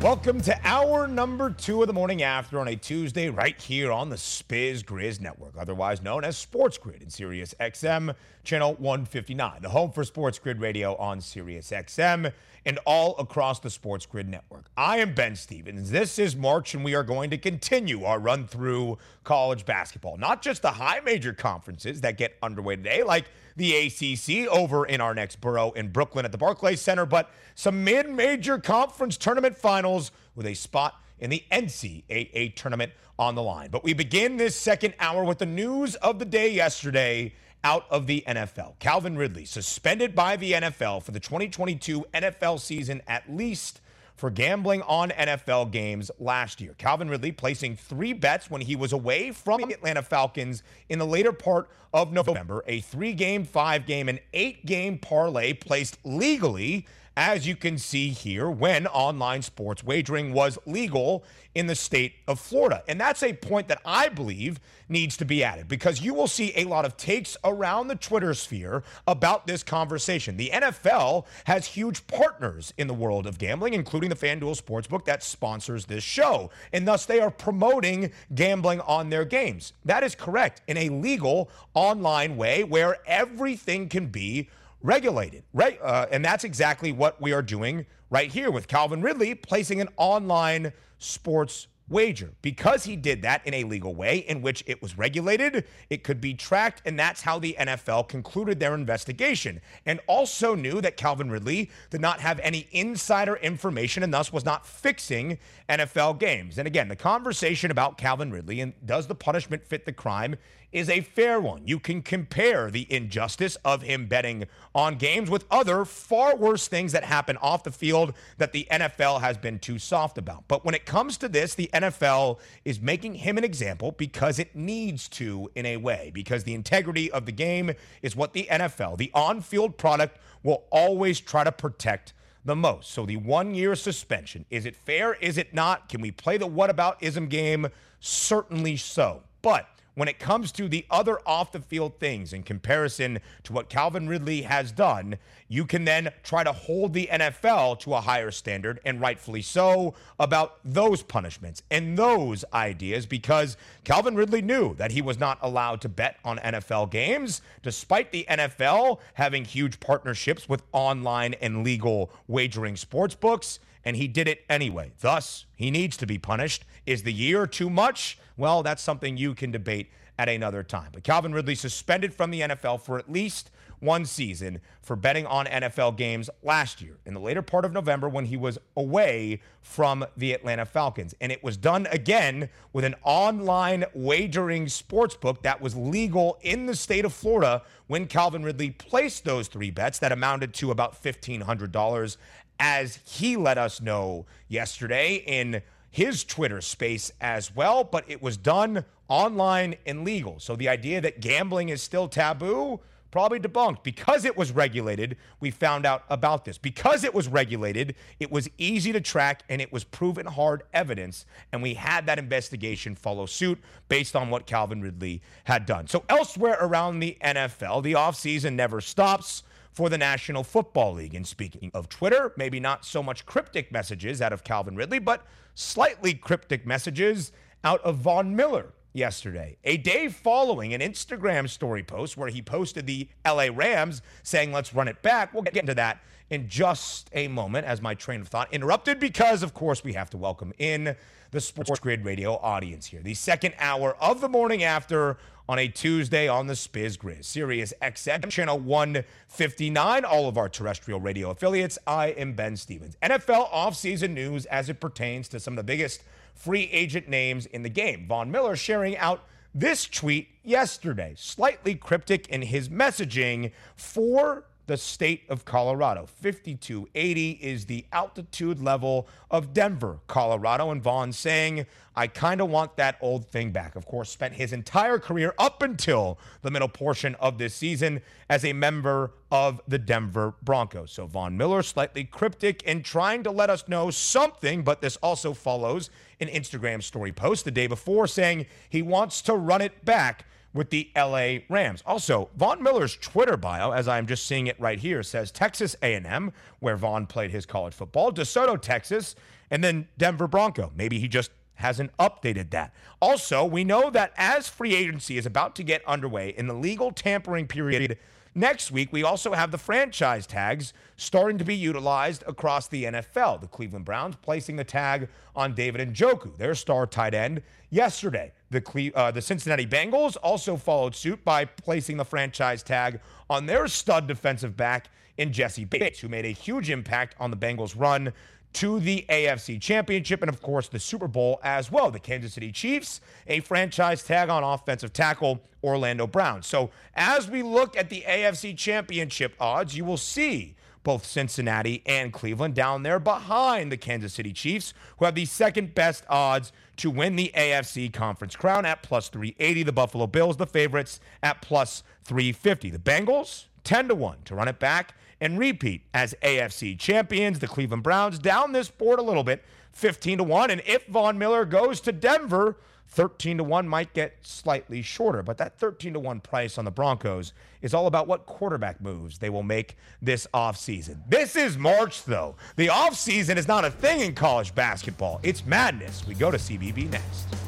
Welcome to hour number two of the morning after on a Tuesday, right here on the Spiz Grizz Network, otherwise known as Sports Grid in Sirius XM, channel 159, the home for Sports Grid Radio on Sirius XM and all across the Sports Grid Network. I am Ben Stevens. This is March, and we are going to continue our run through college basketball, not just the high major conferences that get underway today, like the ACC over in our next borough in Brooklyn at the Barclays Center, but some mid major conference tournament finals with a spot in the NCAA tournament on the line. But we begin this second hour with the news of the day yesterday out of the NFL. Calvin Ridley suspended by the NFL for the 2022 NFL season at least for gambling on NFL games last year. Calvin Ridley placing three bets when he was away from the Atlanta Falcons in the later part of November. A three game, five game, and eight game parlay placed legally as you can see here, when online sports wagering was legal in the state of Florida. And that's a point that I believe needs to be added because you will see a lot of takes around the Twitter sphere about this conversation. The NFL has huge partners in the world of gambling, including the FanDuel Sportsbook that sponsors this show. And thus, they are promoting gambling on their games. That is correct in a legal online way where everything can be regulated, right? Uh, and that's exactly what we are doing right here with Calvin Ridley placing an online sports wager. Because he did that in a legal way in which it was regulated, it could be tracked, and that's how the NFL concluded their investigation. And also knew that Calvin Ridley did not have any insider information and thus was not fixing NFL games. And again, the conversation about Calvin Ridley and does the punishment fit the crime is a fair one. You can compare the injustice of him betting on games with other far worse things that happen off the field that the NFL has been too soft about. But when it comes to this, the NFL is making him an example because it needs to in a way, because the integrity of the game is what the NFL, the on field product, will always try to protect the most. So the one year suspension, is it fair? Is it not? Can we play the whataboutism game? Certainly so. But when it comes to the other off the field things in comparison to what Calvin Ridley has done, you can then try to hold the NFL to a higher standard, and rightfully so, about those punishments and those ideas because Calvin Ridley knew that he was not allowed to bet on NFL games, despite the NFL having huge partnerships with online and legal wagering sports books and he did it anyway. Thus, he needs to be punished. Is the year too much? Well, that's something you can debate at another time. But Calvin Ridley suspended from the NFL for at least one season for betting on NFL games last year in the later part of November when he was away from the Atlanta Falcons. And it was done again with an online wagering sports book that was legal in the state of Florida when Calvin Ridley placed those three bets that amounted to about $1,500 as he let us know yesterday in his Twitter space as well, but it was done online and legal. So the idea that gambling is still taboo, probably debunked. Because it was regulated, we found out about this. Because it was regulated, it was easy to track and it was proven hard evidence. And we had that investigation follow suit based on what Calvin Ridley had done. So elsewhere around the NFL, the offseason never stops for the National Football League. And speaking of Twitter, maybe not so much cryptic messages out of Calvin Ridley, but slightly cryptic messages out of Von Miller yesterday, a day following an Instagram story post where he posted the LA Rams saying, let's run it back. We'll get into that in just a moment as my train of thought interrupted because, of course, we have to welcome in the Sports Grid Radio audience here. The second hour of the morning after on a Tuesday on the Spiz Grizz. Sirius XM, channel 159, all of our terrestrial radio affiliates. I am Ben Stevens. NFL offseason news as it pertains to some of the biggest free agent names in the game. Von Miller sharing out this tweet yesterday, slightly cryptic in his messaging for the state of Colorado. 5280 is the altitude level of Denver, Colorado. And Von saying, I kind of want that old thing back. Of course, spent his entire career up until the middle portion of this season as a member of the Denver Broncos. So Von Miller, slightly cryptic in trying to let us know something, but this also follows an Instagram story post the day before saying he wants to run it back with the LA Rams. Also, Von Miller's Twitter bio, as I'm just seeing it right here, says Texas A&M, where Von played his college football, DeSoto, Texas, and then Denver Bronco. Maybe he just hasn't updated that. Also, we know that as free agency is about to get underway in the legal tampering period Next week, we also have the franchise tags starting to be utilized across the NFL. The Cleveland Browns placing the tag on David and Njoku, their star tight end, yesterday. The, Cle- uh, the Cincinnati Bengals also followed suit by placing the franchise tag on their stud defensive back in Jessie Bates, who made a huge impact on the Bengals' run to the AFC Championship and, of course, the Super Bowl as well. The Kansas City Chiefs, a franchise tag on offensive tackle, Orlando Brown. So, as we look at the AFC Championship odds, you will see both Cincinnati and Cleveland down there behind the Kansas City Chiefs, who have the second best odds to win the AFC Conference crown at plus 380. The Buffalo Bills, the favorites, at plus 350. The Bengals, 10 to 1 to run it back and repeat as AFC champions. The Cleveland Browns down this board a little bit, 15 to 1. And if Von Miller goes to Denver, 13 to 1 might get slightly shorter, but that 13 to 1 price on the Broncos is all about what quarterback moves they will make this offseason. This is March, though. The offseason is not a thing in college basketball, it's madness. We go to CBB next.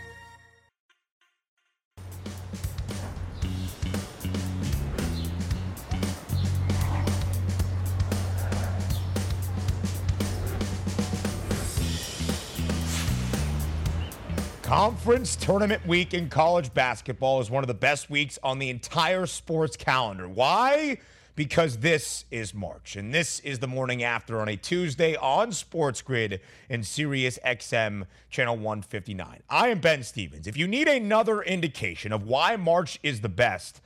Conference tournament week in college basketball is one of the best weeks on the entire sports calendar. Why? Because this is March, and this is the morning after on a Tuesday on Sports Grid and Sirius XM Channel 159. I am Ben Stevens. If you need another indication of why March is the best,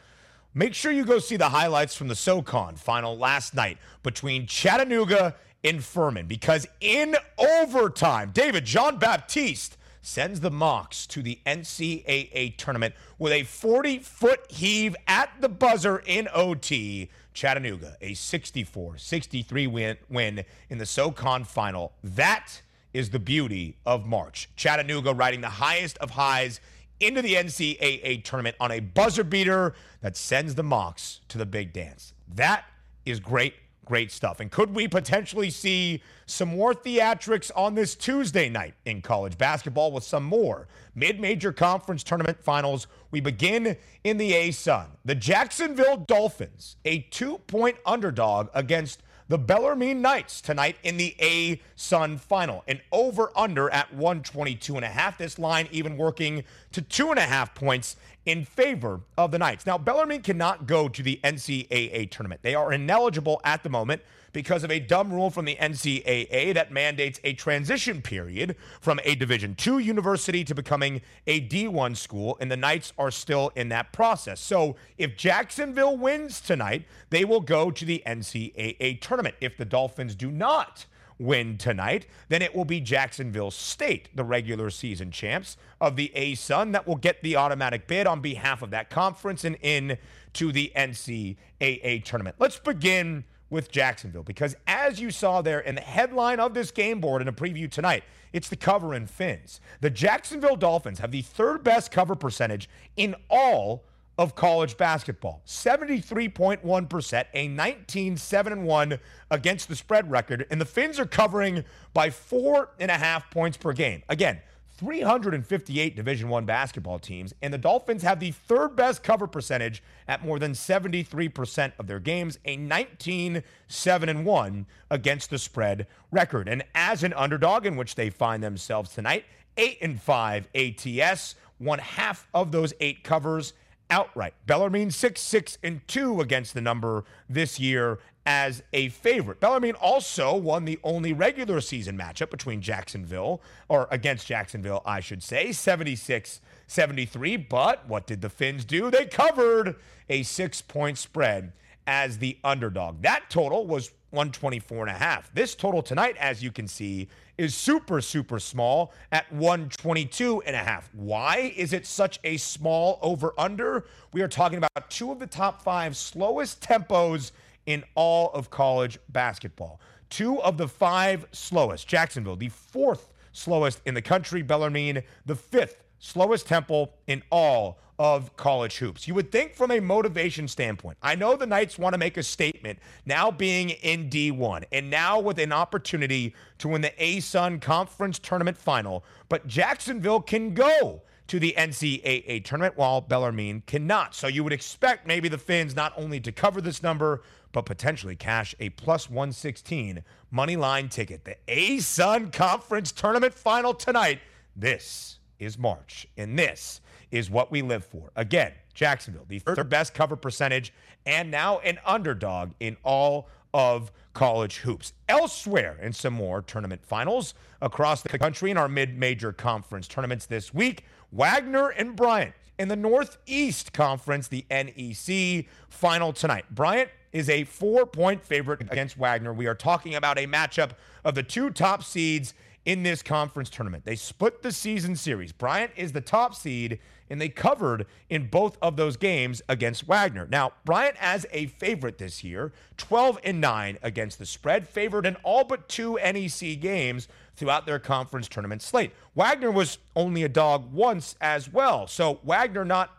make sure you go see the highlights from the SoCon final last night between Chattanooga and Furman, because in overtime, David Jean-Baptiste sends the Mocs to the NCAA tournament with a 40 foot heave at the buzzer in OT. Chattanooga, a 64 63 win, win in the SOCON final. That is the beauty of March. Chattanooga riding the highest of highs into the NCAA tournament on a buzzer beater that sends the Mocs to the big dance. That is great Great stuff. And could we potentially see some more theatrics on this Tuesday night in college basketball with some more mid major conference tournament finals? We begin in the ASUN. The Jacksonville Dolphins, a two point underdog against the Bellarmine Knights tonight in the A Sun final. An over under at 122 and a half. This line even working to two and a half points in favor of the Knights. Now, Bellarmine cannot go to the NCAA tournament. They are ineligible at the moment because of a dumb rule from the NCAA that mandates a transition period from a Division II university to becoming a D1 school, and the Knights are still in that process. So if Jacksonville wins tonight, they will go to the NCAA tournament. If the Dolphins do not, win tonight, then it will be Jacksonville State, the regular season champs of the ASUN, that will get the automatic bid on behalf of that conference and in to the NCAA tournament. Let's begin with Jacksonville because as you saw there in the headline of this game board in a preview tonight, it's the cover in fins. The Jacksonville Dolphins have the third best cover percentage in all of college basketball. 73.1%, a 19 7 1 against the spread record. And the Fins are covering by four and a half points per game. Again, 358 Division One basketball teams, and the Dolphins have the third best cover percentage at more than 73% of their games, a 19 7 1 against the spread record. And as an underdog in which they find themselves tonight, 8 and 5 ATS, one half of those eight covers outright. Bellarmine 6 6 and 2 against the number this year as a favorite. Bellarmine also won the only regular season matchup between Jacksonville, or against Jacksonville, I should say, 76 73. But what did the Fins do? They covered a six point spread as the underdog. That total was 124 and a half. This total tonight, as you can see, is super, super small at 122 and a half. Why is it such a small over under? We are talking about two of the top five slowest tempos in all of college basketball. Two of the five slowest. Jacksonville, the fourth slowest in the country. Bellarmine, the fifth slowest tempo in all of college hoops. You would think from a motivation standpoint, I know the Knights want to make a statement now being in D1 and now with an opportunity to win the ASUN Conference Tournament final, but Jacksonville can go to the NCAA tournament while Bellarmine cannot. So you would expect maybe the Fins not only to cover this number, but potentially cash a plus 116 money line ticket. The ASUN Conference Tournament final tonight. This is March, and this is what we live for. Again, Jacksonville, the third best cover percentage, and now an underdog in all of college hoops. Elsewhere in some more tournament finals across the country in our mid major conference tournaments this week, Wagner and Bryant in the Northeast Conference, the NEC final tonight. Bryant is a four point favorite against Wagner. We are talking about a matchup of the two top seeds in this conference tournament. They split the season series. Bryant is the top seed, and they covered in both of those games against Wagner. Now, Bryant as a favorite this year, 12 and 9 against the spread, favored in all but two NEC games throughout their conference tournament slate. Wagner was only a dog once as well. So, Wagner not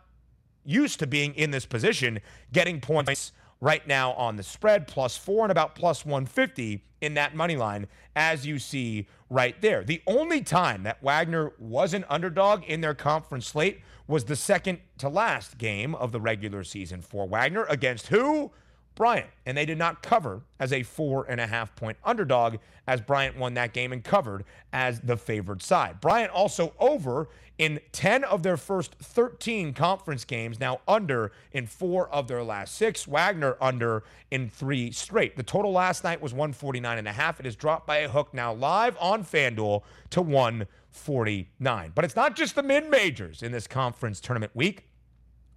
used to being in this position, getting points right now on the spread, plus four and about plus 150 in that money line, as you see right there. The only time that Wagner was an underdog in their conference slate was the second to last game of the regular season for Wagner against who? Bryant, and they did not cover as a four and a half point underdog as Bryant won that game and covered as the favored side. Bryant also over in 10 of their first 13 conference games, now under in four of their last six. Wagner under in three straight. The total last night was 149 and a half. It is dropped by a hook now live on FanDuel to 149. But it's not just the mid majors in this conference tournament week.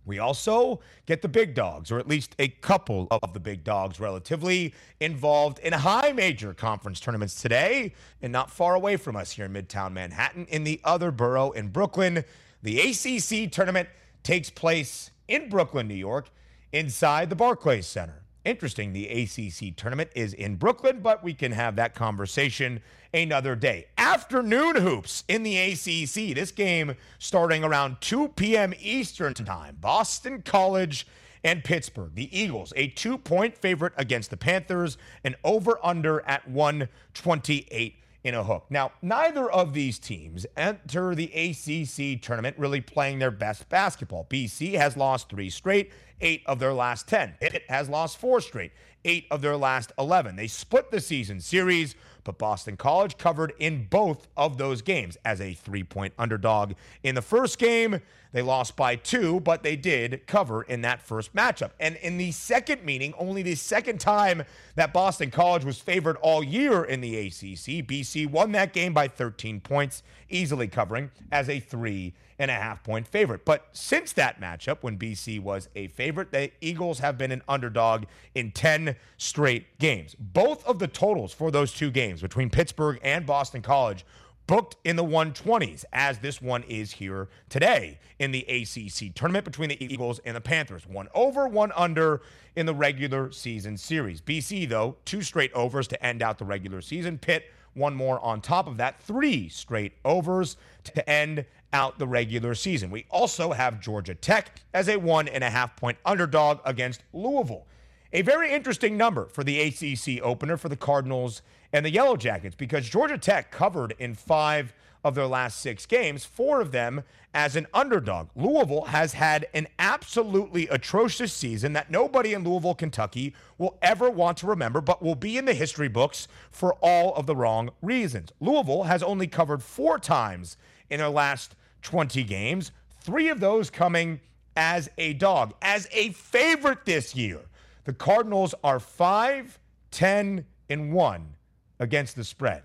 We also get the big dogs, or at least a couple of the big dogs, relatively involved in high major conference tournaments today, and not far away from us here in Midtown Manhattan in the other borough in Brooklyn. The ACC tournament takes place in Brooklyn, New York, inside the Barclays Center. Interesting, the ACC tournament is in Brooklyn, but we can have that conversation another day. Afternoon hoops in the ACC. This game starting around 2 p.m. Eastern Time. Boston College and Pittsburgh. The Eagles, a two point favorite against the Panthers, an over under at 128 in a hook. Now, neither of these teams enter the ACC tournament really playing their best basketball. BC has lost three straight, eight of their last 10. Pitt has lost four straight, eight of their last 11. They split the season series but Boston College covered in both of those games as a three point underdog. In the first game, they lost by two, but they did cover in that first matchup. And in the second meeting, only the second time that Boston College was favored all year in the ACC, BC won that game by 13 points, easily covering as a three and a half point favorite. But since that matchup, when BC was a favorite, the Eagles have been an underdog in 10 straight games. Both of the totals for those two games between Pittsburgh and Boston College booked in the 120s, as this one is here today in the ACC tournament between the Eagles and the Panthers. One over, one under in the regular season series. BC, though, two straight overs to end out the regular season. Pitt, one more on top of that, three straight overs to end out the regular season. We also have Georgia Tech as a one and a half point underdog against Louisville. A very interesting number for the ACC opener for the Cardinals and the Yellow Jackets because Georgia Tech covered in five of their last six games, four of them as an underdog. Louisville has had an absolutely atrocious season that nobody in Louisville, Kentucky will ever want to remember, but will be in the history books for all of the wrong reasons. Louisville has only covered four times in their last 20 games, three of those coming as a dog, as a favorite this year. The Cardinals are 5, 10, and 1 against the spread.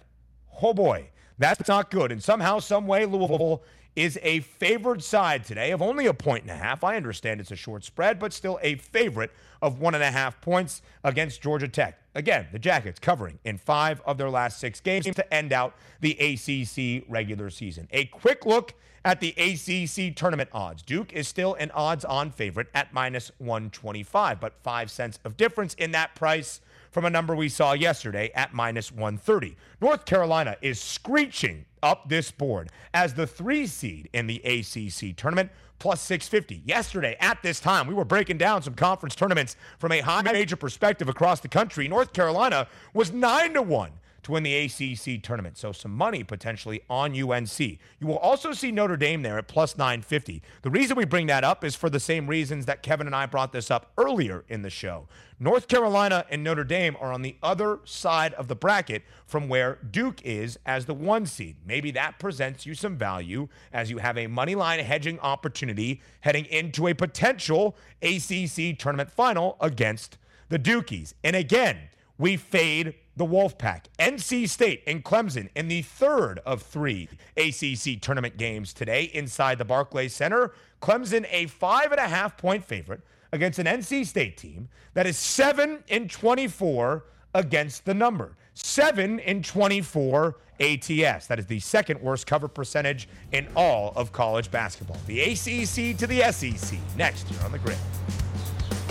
Oh boy, that's not good. And somehow, some way, Louisville is a favored side today of only a point and a half. I understand it's a short spread, but still a favorite of one and a half points against Georgia Tech. Again, the Jackets covering in five of their last six games to end out the ACC regular season. A quick look at the ACC tournament odds. Duke is still an odds on favorite at minus 125, but five cents of difference in that price from a number we saw yesterday at minus 130. North Carolina is screeching up this board as the three seed in the ACC tournament plus 650. Yesterday, at this time, we were breaking down some conference tournaments from a high major perspective across the country. North Carolina was 9 to 1 to win the ACC tournament. So some money potentially on UNC. You will also see Notre Dame there at plus 950. The reason we bring that up is for the same reasons that Kevin and I brought this up earlier in the show. North Carolina and Notre Dame are on the other side of the bracket from where Duke is as the one seed. Maybe that presents you some value as you have a money line hedging opportunity heading into a potential ACC tournament final against the Dukies. And again, we fade the Wolfpack. NC State and Clemson in the third of three ACC tournament games today inside the Barclays Center. Clemson a five and a half point favorite against an NC State team that is seven in 24 against the number. Seven in 24 ATS. That is the second worst cover percentage in all of college basketball. The ACC to the SEC next year on the grid.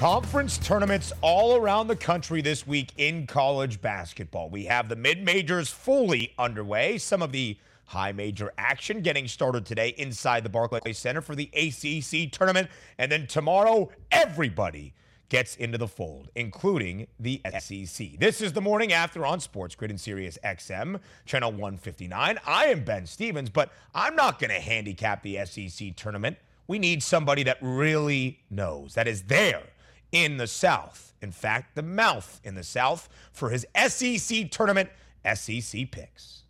Conference tournaments all around the country this week in college basketball. We have the mid majors fully underway. Some of the high major action getting started today inside the Barclays Center for the ACC tournament. And then tomorrow, everybody gets into the fold, including the SEC. This is the morning after on Sports Grid and Sirius XM, channel 159. I am Ben Stevens, but I'm not going to handicap the SEC tournament. We need somebody that really knows, that is there in the South. In fact, the mouth in the South for his SEC tournament SEC picks.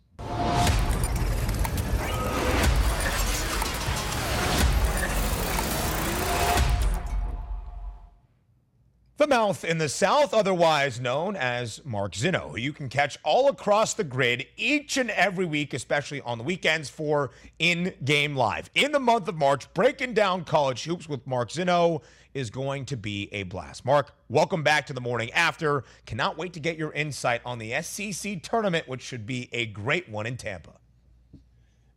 The mouth in the South, otherwise known as Mark Zinno, who you can catch all across the grid each and every week, especially on the weekends for In Game Live. In the month of March, breaking down college hoops with Mark Zinno is going to be a blast. Mark, welcome back to the morning after. Cannot wait to get your insight on the SEC tournament, which should be a great one in Tampa.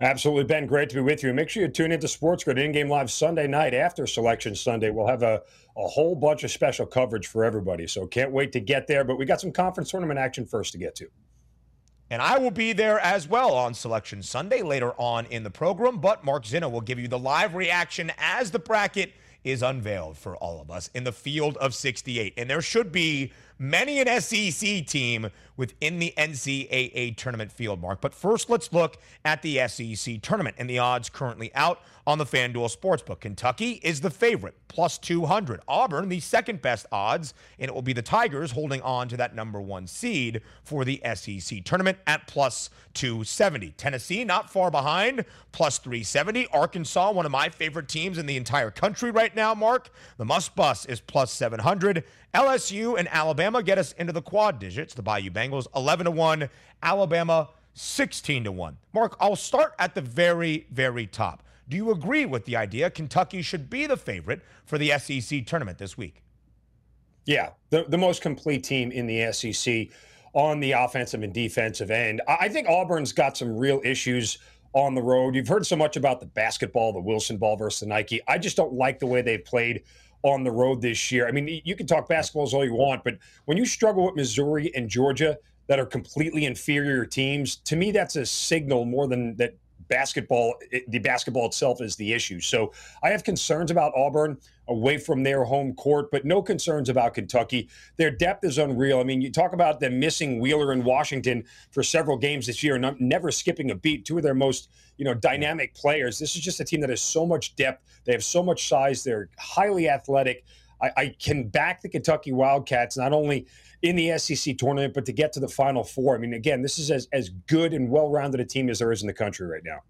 Absolutely, Ben. Great to be with you. Make sure you tune into Sports Grid in game live Sunday night after Selection Sunday. We'll have a, a whole bunch of special coverage for everybody. So can't wait to get there. But we got some conference tournament action first to get to. And I will be there as well on Selection Sunday later on in the program. But Mark Zinno will give you the live reaction as the bracket is unveiled for all of us in the field of 68. And there should be many an SEC team within the NCAA tournament field, Mark. But first, let's look at the SEC tournament and the odds currently out on the FanDuel Sportsbook. Kentucky is the favorite, plus 200. Auburn, the second best odds, and it will be the Tigers holding on to that number one seed for the SEC tournament at plus 270. Tennessee, not far behind, plus 370. Arkansas, one of my favorite teams in the entire country right now, Mark. The must bus is plus 700. LSU and Alabama get us into the quad digits. The Bayou Bengals 11 to 1, Alabama 16 to 1. Mark, I'll start at the very very top. Do you agree with the idea Kentucky should be the favorite for the SEC tournament this week? Yeah, the, the most complete team in the SEC on the offensive and defensive end. I think Auburn's got some real issues on the road. You've heard so much about the basketball, the Wilson ball versus the Nike. I just don't like the way they've played on the road this year. I mean, you can talk basketballs all you want, but when you struggle with Missouri and Georgia that are completely inferior teams, to me, that's a signal more than that basketball, the basketball itself is the issue. So I have concerns about Auburn away from their home court, but no concerns about Kentucky. Their depth is unreal. I mean, you talk about them missing Wheeler and Washington for several games this year and never skipping a beat. Two of their most, you know, dynamic players. This is just a team that has so much depth. They have so much size. They're highly athletic. I, I can back the Kentucky Wildcats not only in the SEC tournament, but to get to the Final Four. I mean, again, this is as, as good and well rounded a team as there is in the country right now.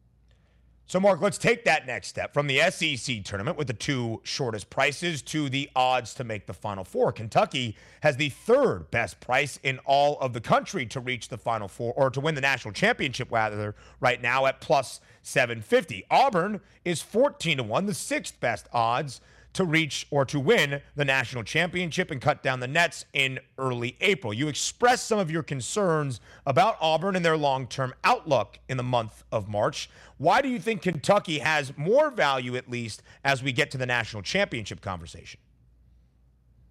So, Mark, let's take that next step from the SEC tournament with the two shortest prices to the odds to make the Final Four. Kentucky has the third best price in all of the country to reach the Final Four or to win the national championship, rather, right now at plus 750. Auburn is 14 to 1, the sixth best odds to reach or to win the national championship and cut down the nets in early April. You expressed some of your concerns about Auburn and their long term outlook in the month of March. Why do you think Kentucky has more value, at least, as we get to the national championship conversation?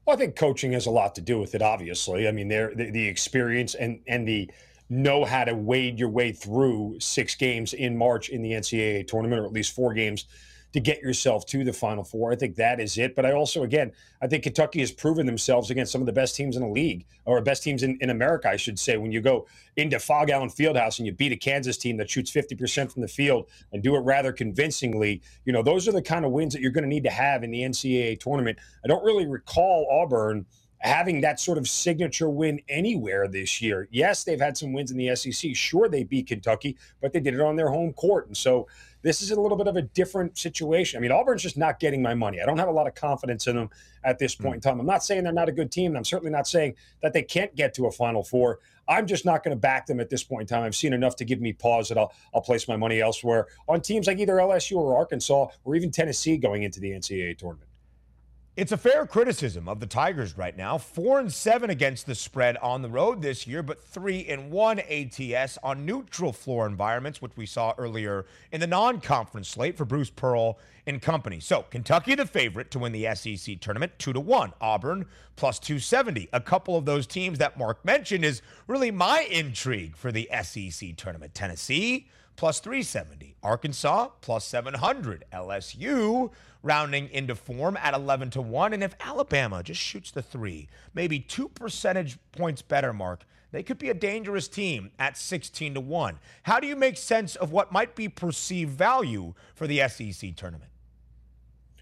Well, I think coaching has a lot to do with it, obviously. I mean, the, the experience and, and the know how to wade your way through six games in March in the NCAA tournament, or at least four games to get yourself to the Final Four. I think that is it. But I also, again, I think Kentucky has proven themselves against some of the best teams in the league, or best teams in, in America, I should say. When you go into Phog Allen Fieldhouse and you beat a Kansas team that shoots 50% from the field and do it rather convincingly, you know, those are the kind of wins that you're going to need to have in the NCAA tournament. I don't really recall Auburn having that sort of signature win anywhere this year. Yes, they've had some wins in the SEC. Sure, they beat Kentucky, but they did it on their home court. And so this is a little bit of a different situation. I mean, Auburn's just not getting my money. I don't have a lot of confidence in them at this point in hmm. time. I'm not saying they're not a good team, and I'm certainly not saying that they can't get to a Final Four. I'm just not going to back them at this point in time. I've seen enough to give me pause that I'll I'll place my money elsewhere on teams like either LSU or Arkansas or even Tennessee going into the NCAA tournament. It's a fair criticism of the Tigers right now. Four and seven against the spread on the road this year, but three and one ATS on neutral floor environments, which we saw earlier in the non-conference slate for Bruce Pearl and company. So Kentucky, the favorite to win the SEC tournament, two to one. Auburn plus 270. A couple of those teams that Mark mentioned is really my intrigue for the SEC tournament. Tennessee plus 370. Arkansas plus 700. LSU rounding into form at 11 to 1. And if Alabama just shoots the three, maybe two percentage points better, Mark, they could be a dangerous team at 16 to 1. How do you make sense of what might be perceived value for the SEC tournament?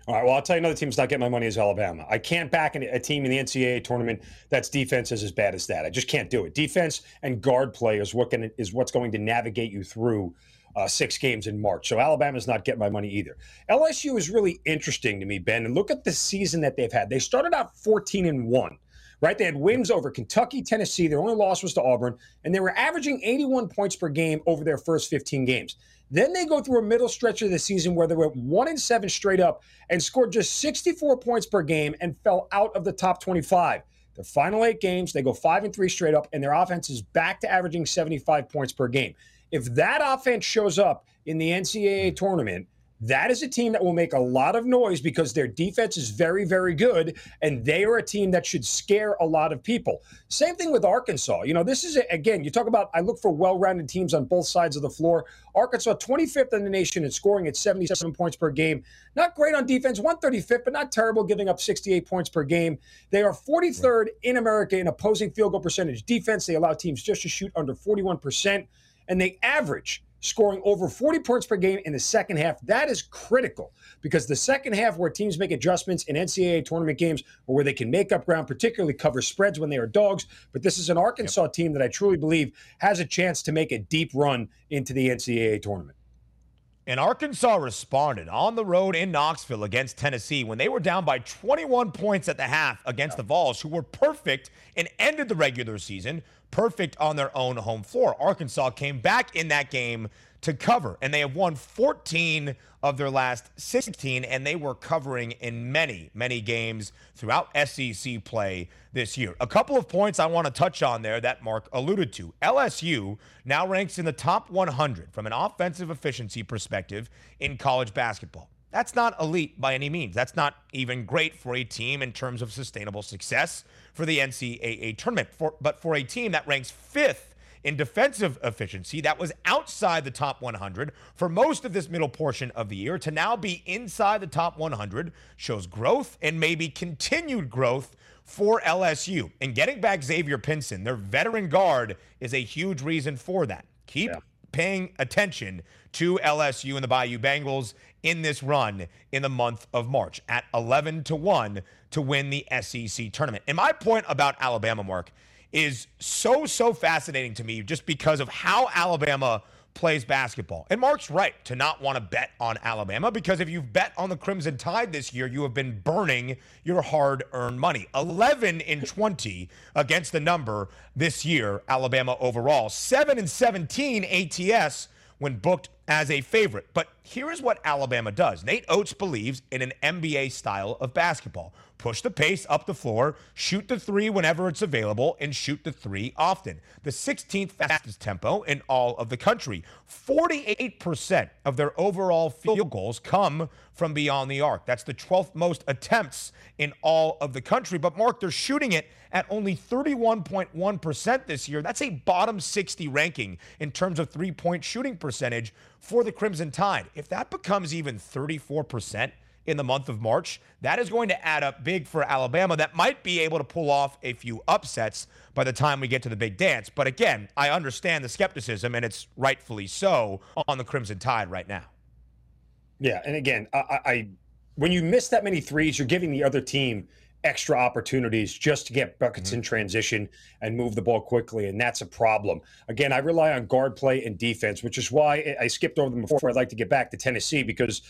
All right. Well, I'll tell you another team that's not getting my money is Alabama. I can't back a team in the NCAA tournament that's defense is as bad as that. I just can't do it. Defense and guard play is what can, is what's going to navigate you through uh, six games in March. So Alabama's not getting my money either. LSU is really interesting to me, Ben. And look at the season that they've had. They started out 14 and one, right? They had wins over Kentucky, Tennessee. Their only loss was to Auburn, and they were averaging 81 points per game over their first 15 games. Then they go through a middle stretch of the season where they went one and seven straight up and scored just 64 points per game and fell out of the top 25. The final eight games, they go five and three straight up, and their offense is back to averaging 75 points per game. If that offense shows up in the NCAA hmm. tournament, that is a team that will make a lot of noise because their defense is very, very good, and they are a team that should scare a lot of people. Same thing with Arkansas. You know, this is, again, you talk about, I look for well rounded teams on both sides of the floor. Arkansas, 25th in the nation in scoring at 77 points per game. Not great on defense, 135th, but not terrible, giving up 68 points per game. They are 43rd in America in opposing field goal percentage defense. They allow teams just to shoot under 41% and they average scoring over 40 points per game in the second half. That is critical because the second half, where teams make adjustments in NCAA tournament games or where they can make up ground, particularly cover spreads when they are dogs. But this is an Arkansas yep. team that I truly believe has a chance to make a deep run into the NCAA tournament. And Arkansas responded on the road in Knoxville against Tennessee when they were down by 21 points at the half against the Vols, who were perfect and ended the regular season perfect on their own home floor. Arkansas came back in that game to cover, and they have won 14 of their last 16, and they were covering in many, many games throughout SEC play this year. A couple of points I want to touch on there that Mark alluded to. LSU now ranks in the top 100 from an offensive efficiency perspective in college basketball. That's not elite by any means. That's not even great for a team in terms of sustainable success for the NCAA tournament. For, but for a team that ranks fifth In defensive efficiency, that was outside the top 100 for most of this middle portion of the year. To now be inside the top 100 shows growth and maybe continued growth for LSU. And getting back Xavier Pinson, their veteran guard, is a huge reason for that. Keep yeah. paying attention to LSU and the Bayou Bengals in this run in the month of March at 11 to 1 to win the SEC tournament. And my point about Alabama, Mark, is so, so fascinating to me just because of how Alabama plays basketball. And Mark's right to not want to bet on Alabama because if you've bet on the Crimson Tide this year, you have been burning your hard earned money. 11 in 20 against the number this year, Alabama overall. 7 and 17 ATS when booked as a favorite. But here is what Alabama does Nate Oats believes in an NBA style of basketball push the pace up the floor, shoot the three whenever it's available, and shoot the three often. The 16th fastest tempo in all of the country. 48% of their overall field goals come from beyond the arc. That's the 12th most attempts in all of the country. But, Mark, they're shooting it at only 31.1% this year. That's a bottom 60 ranking in terms of three point shooting percentage for the Crimson Tide. If that becomes even 34%, in the month of March. That is going to add up big for Alabama. That might be able to pull off a few upsets by the time we get to the big dance. But again, I understand the skepticism, and it's rightfully so on the Crimson Tide right now. Yeah, and again, I, I when you miss that many threes, you're giving the other team extra opportunities just to get buckets mm-hmm. in transition and move the ball quickly, and that's a problem. Again, I rely on guard play and defense, which is why I skipped over them before. I'd like to get back to Tennessee because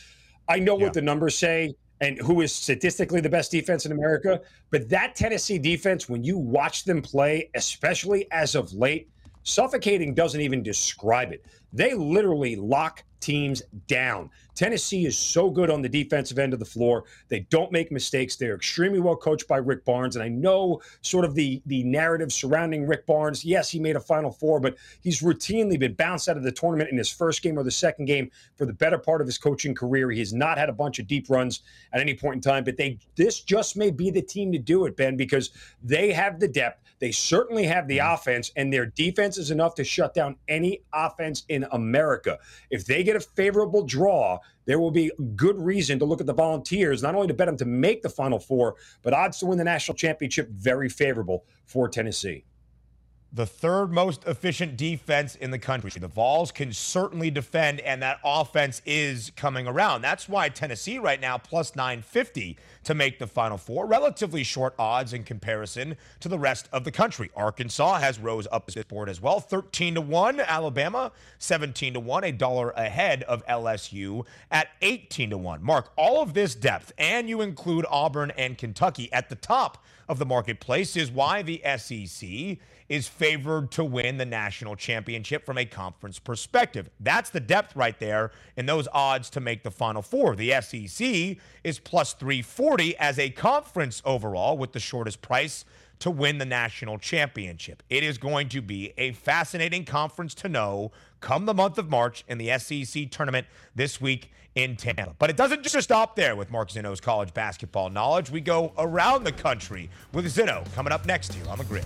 I know yeah. what the numbers say and who is statistically the best defense in America. But that Tennessee defense, when you watch them play, especially as of late, suffocating doesn't even describe it. They literally lock teams down. Tennessee is so good on the defensive end of the floor. They don't make mistakes. They're extremely well coached by Rick Barnes. And I know sort of the, the narrative surrounding Rick Barnes. Yes, he made a Final Four, but he's routinely been bounced out of the tournament in his first game or the second game for the better part of his coaching career. He has not had a bunch of deep runs at any point in time, but they this just may be the team to do it, Ben, because they have the depth. They certainly have the mm-hmm. offense, and their defense is enough to shut down any offense in America. If they get a favorable draw, there will be good reason to look at the Volunteers, not only to bet them to make the Final Four, but odds to win the national championship very favorable for Tennessee the third most efficient defense in the country. The Vols can certainly defend, and that offense is coming around. That's why Tennessee right now plus 950 to make the Final Four. Relatively short odds in comparison to the rest of the country. Arkansas has rose up this board as well, 13 to one. Alabama 17 to one, a dollar ahead of LSU at 18 to one. Mark, all of this depth, and you include Auburn and Kentucky at the top of the marketplace, is why the SEC is favored to win the national championship from a conference perspective. That's the depth right there in those odds to make the Final Four. The SEC is plus 340 as a conference overall with the shortest price to win the national championship. It is going to be a fascinating conference to know come the month of March in the SEC tournament this week in Tampa. But it doesn't just stop there with Mark Zinno's college basketball knowledge. We go around the country with Zeno coming up next here on the grid.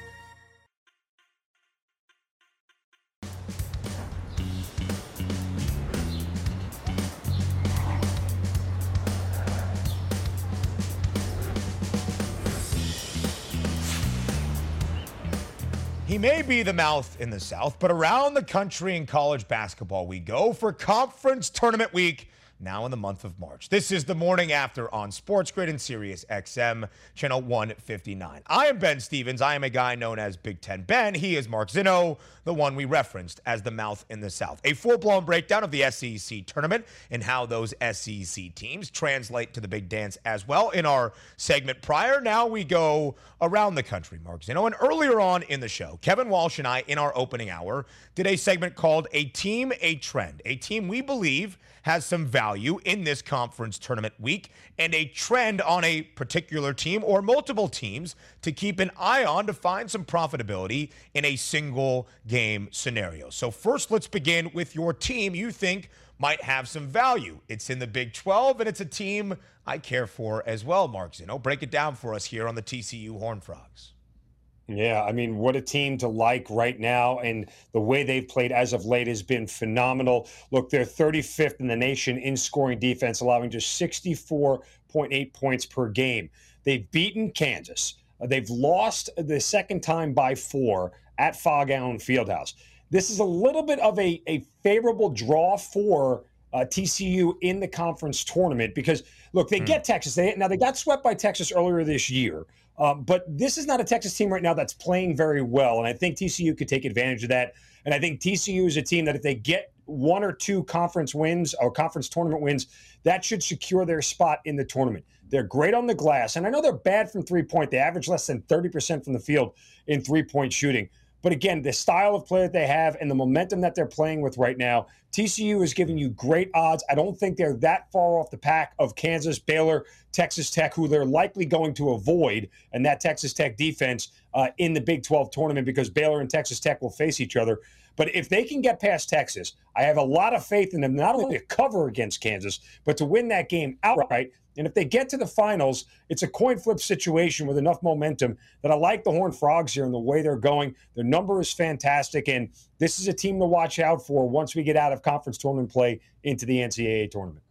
He may be the mouth in the South, but around the country in college basketball, we go for conference tournament week now in the month of March. This is the morning after on Sports Grid and Sirius XM, channel 159. I am Ben Stevens. I am a guy known as Big Ten Ben. He is Mark Zinno, the one we referenced as the mouth in the South. A full blown breakdown of the SEC tournament and how those SEC teams translate to the big dance as well in our segment prior. Now we go around the country, Mark Zinno. And earlier on in the show, Kevin Walsh and I, in our opening hour, did a segment called A Team, A Trend, a team we believe has some value in this conference tournament week and a trend on a particular team or multiple teams to keep an eye on to find some profitability in a single game scenario. So, first, let's begin with your team you think might have some value. It's in the Big 12, and it's a team I care for as well, Mark Zinno. Break it down for us here on the TCU Horned Frogs. Yeah, I mean, what a team to like right now. And the way they've played as of late has been phenomenal. Look, they're 35th in the nation in scoring defense, allowing just 64.8 points per game. They've beaten Kansas. They've lost the second time by four at Phog Allen Fieldhouse. This is a little bit of a, a favorable draw for uh, TCU in the conference tournament because, look, they mm. get Texas. They, now, they got swept by Texas earlier this year. Um, but this is not a Texas team right now that's playing very well. And I think TCU could take advantage of that. And I think TCU is a team that if they get one or two conference wins or conference tournament wins, that should secure their spot in the tournament. They're great on the glass. And I know they're bad from three point. They average less than 30% from the field in three point shooting. But again, the style of play that they have and the momentum that they're playing with right now, TCU is giving you great odds. I don't think they're that far off the pack of Kansas, Baylor, Texas Tech, who they're likely going to avoid, and that Texas Tech defense uh, in the Big 12 tournament because Baylor and Texas Tech will face each other. But if they can get past Texas, I have a lot of faith in them not only to cover against Kansas, but to win that game outright and if they get to the finals, it's a coin flip situation with enough momentum that I like the Horned Frogs here and the way they're going. Their number is fantastic, and this is a team to watch out for once we get out of conference tournament play into the NCAA tournament.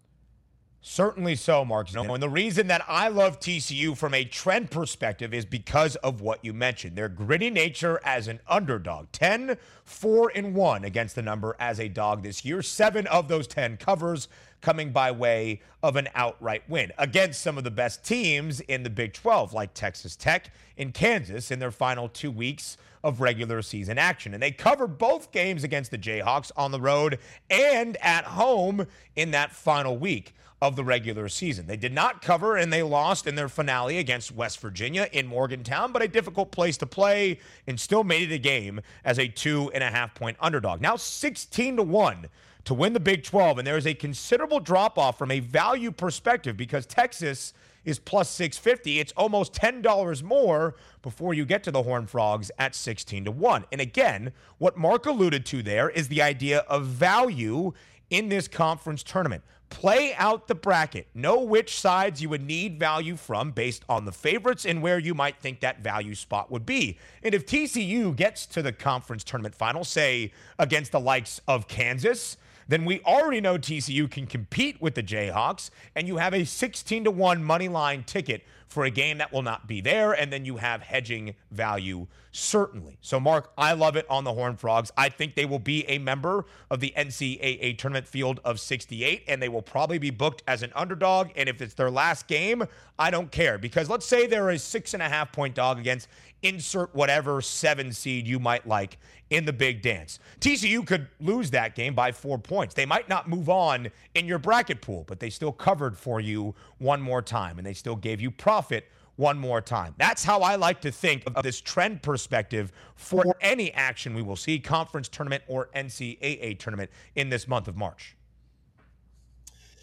Certainly so, Mark. And the reason that I love TCU from a trend perspective is because of what you mentioned. Their gritty nature as an underdog. 10, 4, and 1 against the number as a dog this year. Seven of those 10 covers coming by way of an outright win against some of the best teams in the Big 12, like Texas Tech and Kansas in their final two weeks of regular season action. And they covered both games against the Jayhawks on the road and at home in that final week of the regular season. They did not cover and they lost in their finale against West Virginia in Morgantown, but a difficult place to play and still made it a game as a two and a half point underdog. Now 16 to 1 to win the Big 12. And there is a considerable drop off from a value perspective because Texas is plus 650. It's almost $10 more before you get to the Horn Frogs at 16 to 1. And again, what Mark alluded to there is the idea of value in this conference tournament. Play out the bracket. Know which sides you would need value from based on the favorites and where you might think that value spot would be. And if TCU gets to the conference tournament final, say against the likes of Kansas, then we already know TCU can compete with the Jayhawks, and you have a 16 to 1 money line ticket for a game that will not be there, and then you have hedging value certainly. So, Mark, I love it on the Horned Frogs. I think they will be a member of the NCAA tournament field of 68, and they will probably be booked as an underdog. And if it's their last game, I don't care because let's say they're a six and a half point dog against insert whatever seven seed you might like in the big dance. TCU could lose that game by four points. They might not move on in your bracket pool, but they still covered for you one more time and they still gave you profit one more time. That's how I like to think of this trend perspective for any action we will see, conference tournament or NCAA tournament in this month of March.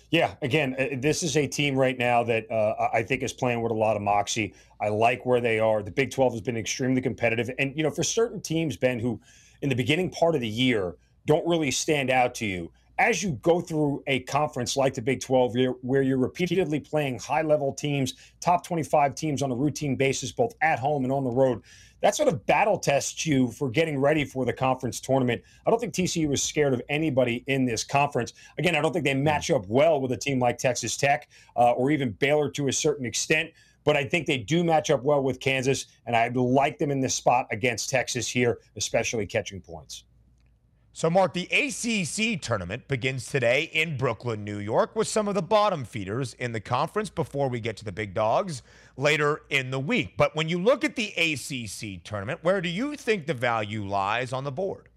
Yeah, again, uh, this is a team right now that uh, I think is playing with a lot of moxie. I like where they are. The Big 12 has been extremely competitive. And, you know, for certain teams, Ben, who in the beginning part of the year don't really stand out to you, as you go through a conference like the Big 12, where you're repeatedly playing high level teams, top 25 teams on a routine basis, both at home and on the road, that sort of battle tests you for getting ready for the conference tournament. I don't think TCU is scared of anybody in this conference. Again, I don't think they hmm. match up well with a team like Texas Tech uh, or even Baylor to a certain extent. But I think they do match up well with Kansas, and I like them in this spot against Texas here, especially catching points. So, Mark, the ACC tournament begins today in Brooklyn, New York, with some of the bottom feeders in the conference before we get to the big dogs later in the week. But when you look at the ACC tournament, where do you think the value lies on the board?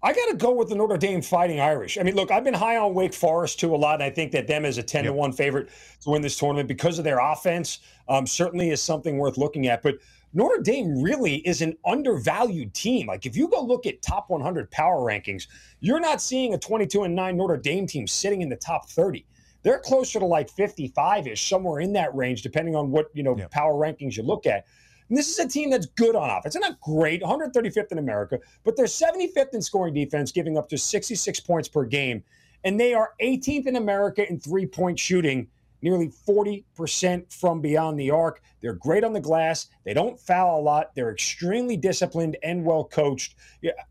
I got to go with the Notre Dame Fighting Irish. I mean, look, I've been high on Wake Forest too a lot, and I think that them as a ten to one favorite to win this tournament because of their offense um, certainly is something worth looking at. But Notre Dame really is an undervalued team. Like if you go look at top 100 power rankings, you're not seeing a 22 and 9 Notre Dame team sitting in the top 30. They're closer to like 55 ish, somewhere in that range, depending on what you know yeah. power rankings you look at. And this is a team that's good on offense. They're not great, 135th in America, but they're 75th in scoring defense, giving up just 66 points per game. And they are 18th in America in three point shooting, nearly 40% from beyond the arc. They're great on the glass. They don't foul a lot. They're extremely disciplined and well coached.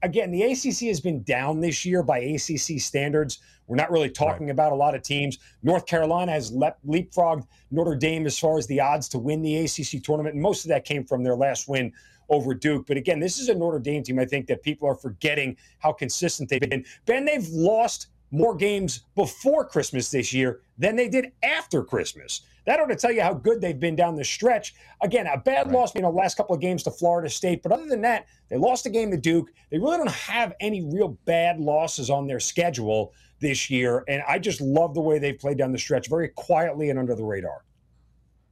Again, the ACC has been down this year by ACC standards. We're not really talking right. about a lot of teams. North Carolina has le- leapfrogged Notre Dame as far as the odds to win the ACC tournament, and most of that came from their last win over Duke. But again, this is a Notre Dame team. I think that people are forgetting how consistent they've been. Ben, they've lost more games before Christmas this year than they did after Christmas. That ought to tell you how good they've been down the stretch. Again, a bad right. loss, you know, last couple of games to Florida State, but other than that, they lost a game to Duke. They really don't have any real bad losses on their schedule this year, and I just love the way they've played down the stretch, very quietly and under the radar.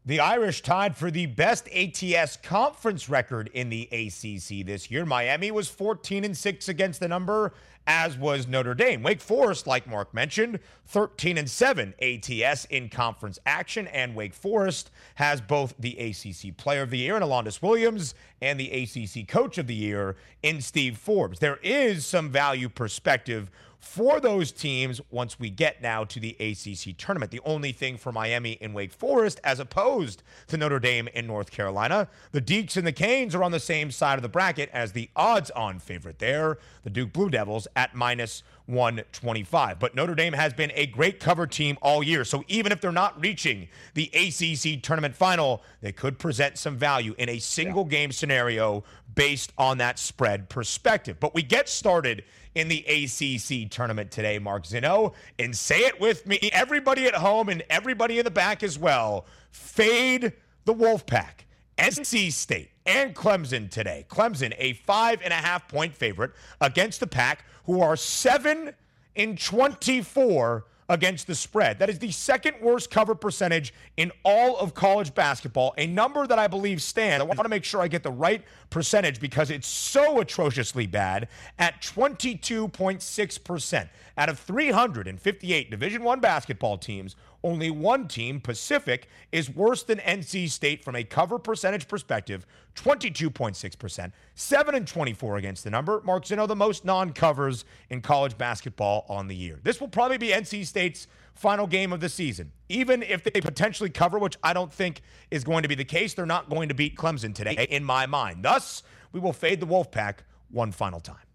The Irish tied for the best ATS conference record in the ACC this year. Miami was 14 and 6 against the number as was Notre Dame. Wake Forest, like Mark mentioned, 13 and 7 ATS in conference action, and Wake Forest has both the ACC Player of the Year in Alondes Williams and the ACC Coach of the Year in Steve Forbes. There is some value perspective for those teams once we get now to the ACC tournament. The only thing for Miami and Wake Forest, as opposed to Notre Dame and North Carolina, the Deacs and the Canes are on the same side of the bracket as the odds on favorite there, the Duke Blue Devils at minus 125. But Notre Dame has been a great cover team all year. So even if they're not reaching the ACC tournament final, they could present some value in a single game scenario based on that spread perspective. But we get started in the ACC tournament today, Mark Zinno. And say it with me, everybody at home and everybody in the back as well. Fade the Wolfpack. NC State and Clemson today. Clemson, a five and a half point favorite against the Pack, who are seven in 24 against the spread. That is the second worst cover percentage in all of college basketball, a number that I believe stands. I want to make sure I get the right percentage because it's so atrociously bad at 22.6%. Out of 358 Division 1 basketball teams, only one team, Pacific, is worse than NC State from a cover percentage perspective, 22.6%, 7 and 24 against the number. Mark Zinno, the most non-covers in college basketball on the year. This will probably be NC State's final game of the season. Even if they potentially cover, which I don't think is going to be the case, they're not going to beat Clemson today in my mind. Thus, we will fade the Wolfpack one final time.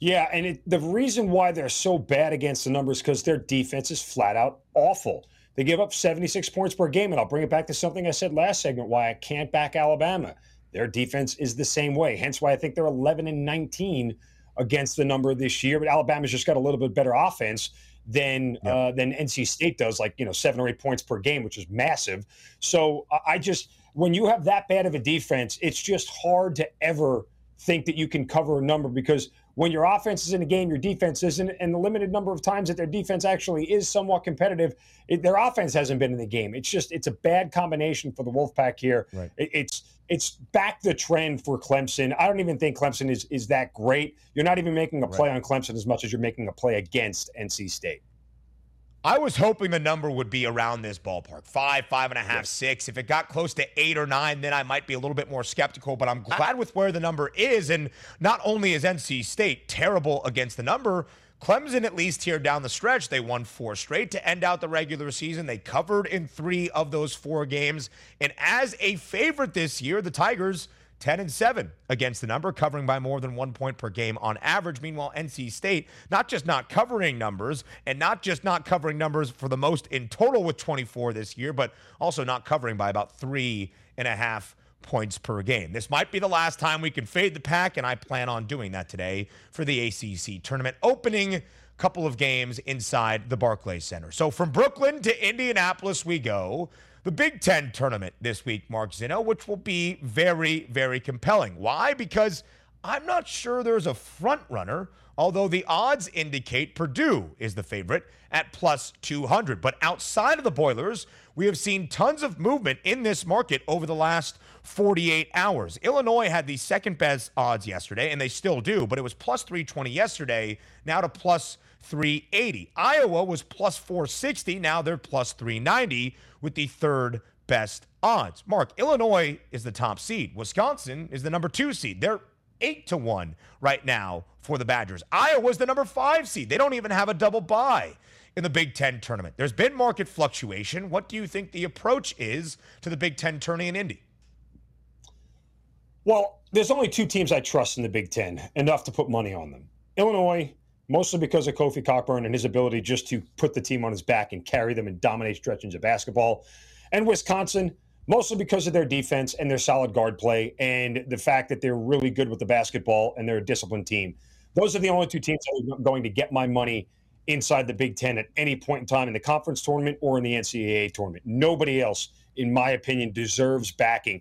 Yeah, and it, the reason why they're so bad against the numbers because their defense is flat out awful. They give up 76 points per game, and I'll bring it back to something I said last segment why I can't back Alabama. Their defense is the same way, hence why I think they're 11 and 19 against the number this year. But Alabama's just got a little bit better offense than yeah. uh, than NC State does, like you know seven or eight points per game, which is massive. So I just when you have that bad of a defense, it's just hard to ever think that you can cover a number because when your offense is in a game, your defense isn't, and the limited number of times that their defense actually is somewhat competitive, it, their offense hasn't been in the game. It's just it's a bad combination for the Wolfpack here. Right. It, it's it's back the trend for Clemson. I don't even think Clemson is is that great. You're not even making a play right. on Clemson as much as you're making a play against NC State. I was hoping the number would be around this ballpark five, five and a half, six. If it got close to eight or nine, then I might be a little bit more skeptical. But I'm glad with where the number is. And not only is NC State terrible against the number, Clemson, at least here down the stretch, they won four straight to end out the regular season. They covered in three of those four games. And as a favorite this year, the Tigers 10 and 7 against the number, covering by more than one point per game on average. Meanwhile, NC State, not just not covering numbers and not just not covering numbers for the most in total with 24 this year, but also not covering by about three and a half points per game. This might be the last time we can fade the pack, and I plan on doing that today for the ACC tournament opening couple of games inside the Barclays Center. So from Brooklyn to Indianapolis we go the Big Ten tournament this week, Mark Zinno, which will be very, very compelling. Why? Because I'm not sure there's a front runner, although the odds indicate Purdue is the favorite at plus 200. But outside of the Boilers, we have seen tons of movement in this market over the last 48 hours. Illinois had the second best odds yesterday, and they still do, but it was plus 320 yesterday, now to plus 380. Iowa was plus 460, now they're plus 390 with the third best odds. Mark, Illinois is the top seed. Wisconsin is the number two seed. They're eight to one right now for the Badgers. Iowa's the number five seed. They don't even have a double bye in the Big Ten tournament. There's been market fluctuation. What do you think the approach is to the Big Ten tourney in Indy? Well, there's only two teams I trust in the Big Ten, enough to put money on them. Illinois, mostly because of Kofi Cockburn and his ability just to put the team on his back and carry them and dominate stretches of basketball. And Wisconsin, mostly because of their defense and their solid guard play and the fact that they're really good with the basketball and they're a disciplined team. Those are the only two teams that are going to get my money inside the Big Ten at any point in time in the conference tournament or in the NCAA tournament. Nobody else, in my opinion, deserves backing.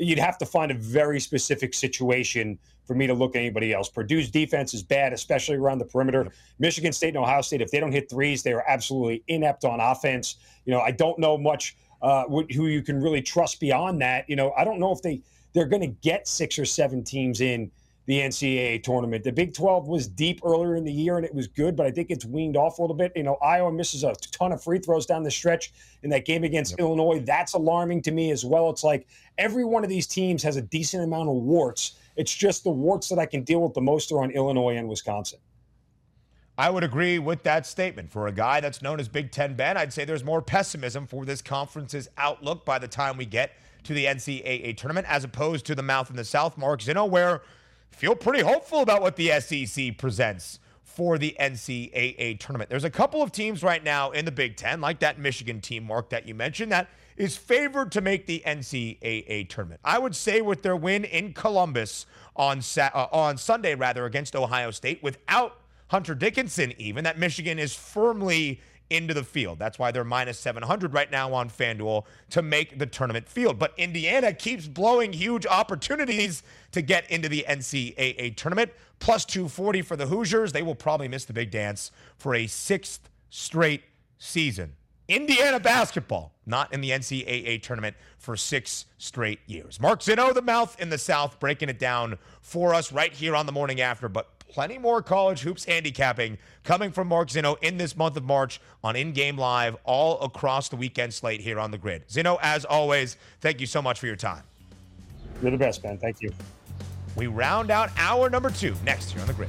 You'd have to find a very specific situation for me to look at anybody else. Purdue's defense is bad, especially around the perimeter. Michigan State and Ohio State, if they don't hit threes, they are absolutely inept on offense. You know, I don't know much uh, who you can really trust beyond that. You know, I don't know if they they're going to get six or seven teams in the NCAA tournament. The Big 12 was deep earlier in the year and it was good, but I think it's weaned off a little bit. You know, Iowa misses a ton of free throws down the stretch in that game against yep. Illinois. That's alarming to me as well. It's like every one of these teams has a decent amount of warts. It's just the warts that I can deal with the most are on Illinois and Wisconsin. I would agree with that statement. For a guy that's known as Big Ten Ben, I'd say there's more pessimism for this conference's outlook by the time we get to the NCAA tournament, as opposed to the mouth in the South, Mark Zinno, where feel pretty hopeful about what the SEC presents for the NCAA tournament. There's a couple of teams right now in the Big Ten, like that Michigan team, Mark, that you mentioned, that is favored to make the NCAA tournament. I would say with their win in Columbus on Sa- uh, on Sunday, rather against Ohio State, without Hunter Dickinson, even, that Michigan is firmly into the field. That's why they're minus 700 right now on FanDuel to make the tournament field. But Indiana keeps blowing huge opportunities to get into the NCAA tournament. Plus 240 for the Hoosiers. They will probably miss the big dance for a sixth straight season. Indiana basketball, not in the NCAA tournament for six straight years. Mark Zinno, the mouth in the South, breaking it down for us right here on the morning after. But plenty more college hoops handicapping coming from Mark Zinno in this month of March on In Game Live all across the weekend slate here on the grid. Zinno, as always, thank you so much for your time. You're the best, man. Thank you. We round out hour number two next here on the grid.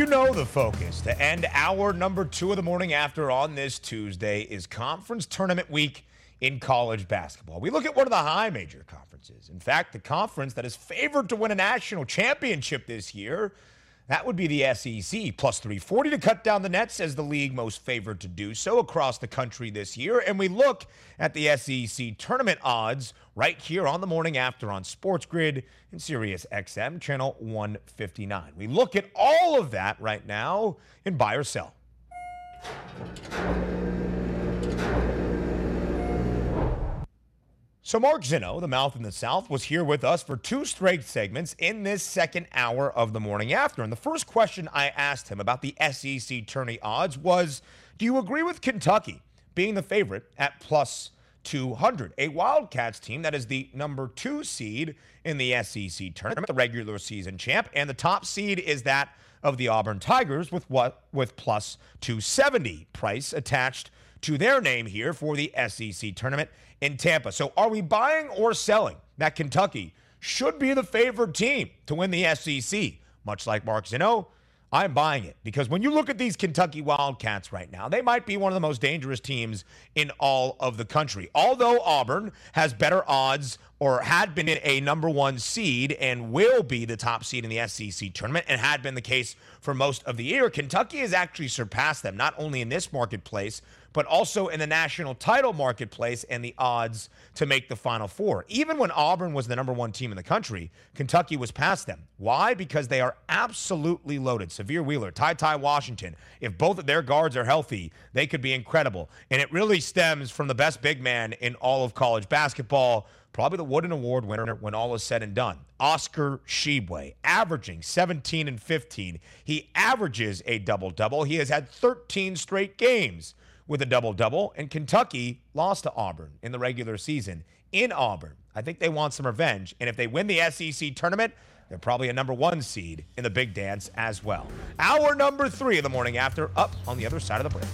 You know the focus to end hour number two of the morning after on this Tuesday is conference tournament week in college basketball. We look at one of the high major conferences. In fact, the conference that is favored to win a national championship this year that would be the SEC, plus 340 to cut down the nets as the league most favored to do so across the country this year. And we look at the SEC tournament odds right here on the morning after on Sports Grid and Sirius XM, channel 159. We look at all of that right now in buy or sell. So, Mark Zinno, the mouth in the South, was here with us for two straight segments in this second hour of the morning after. And the first question I asked him about the SEC tourney odds was Do you agree with Kentucky being the favorite at plus 200? A Wildcats team that is the number two seed in the SEC tournament, the regular season champ, and the top seed is that of the Auburn Tigers with what with plus 270 price attached to their name here for the SEC tournament in Tampa. So are we buying or selling that Kentucky should be the favored team to win the SEC? Much like Mark Zinno, I'm buying it because when you look at these Kentucky Wildcats right now, they might be one of the most dangerous teams in all of the country. Although Auburn has better odds or had been a number one seed and will be the top seed in the SEC tournament and had been the case for most of the year. Kentucky has actually surpassed them, not only in this marketplace, but also in the national title marketplace and the odds to make the Final Four. Even when Auburn was the number one team in the country, Kentucky was past them. Why? Because they are absolutely loaded. Sahvir Wheeler, Ty Ty Washington, if both of their guards are healthy, they could be incredible. And it really stems from the best big man in all of college basketball probably the Wooden Award winner when all is said and done. Oscar Tshiebwe, averaging 17 and 15. He averages a double double. He has had 13 straight games with a double double, and Kentucky lost to Auburn in the regular season in Auburn. I think they want some revenge, and if they win the SEC tournament, they're probably a number one seed in the big dance as well. Hour number three of the morning after, up on the other side of the break.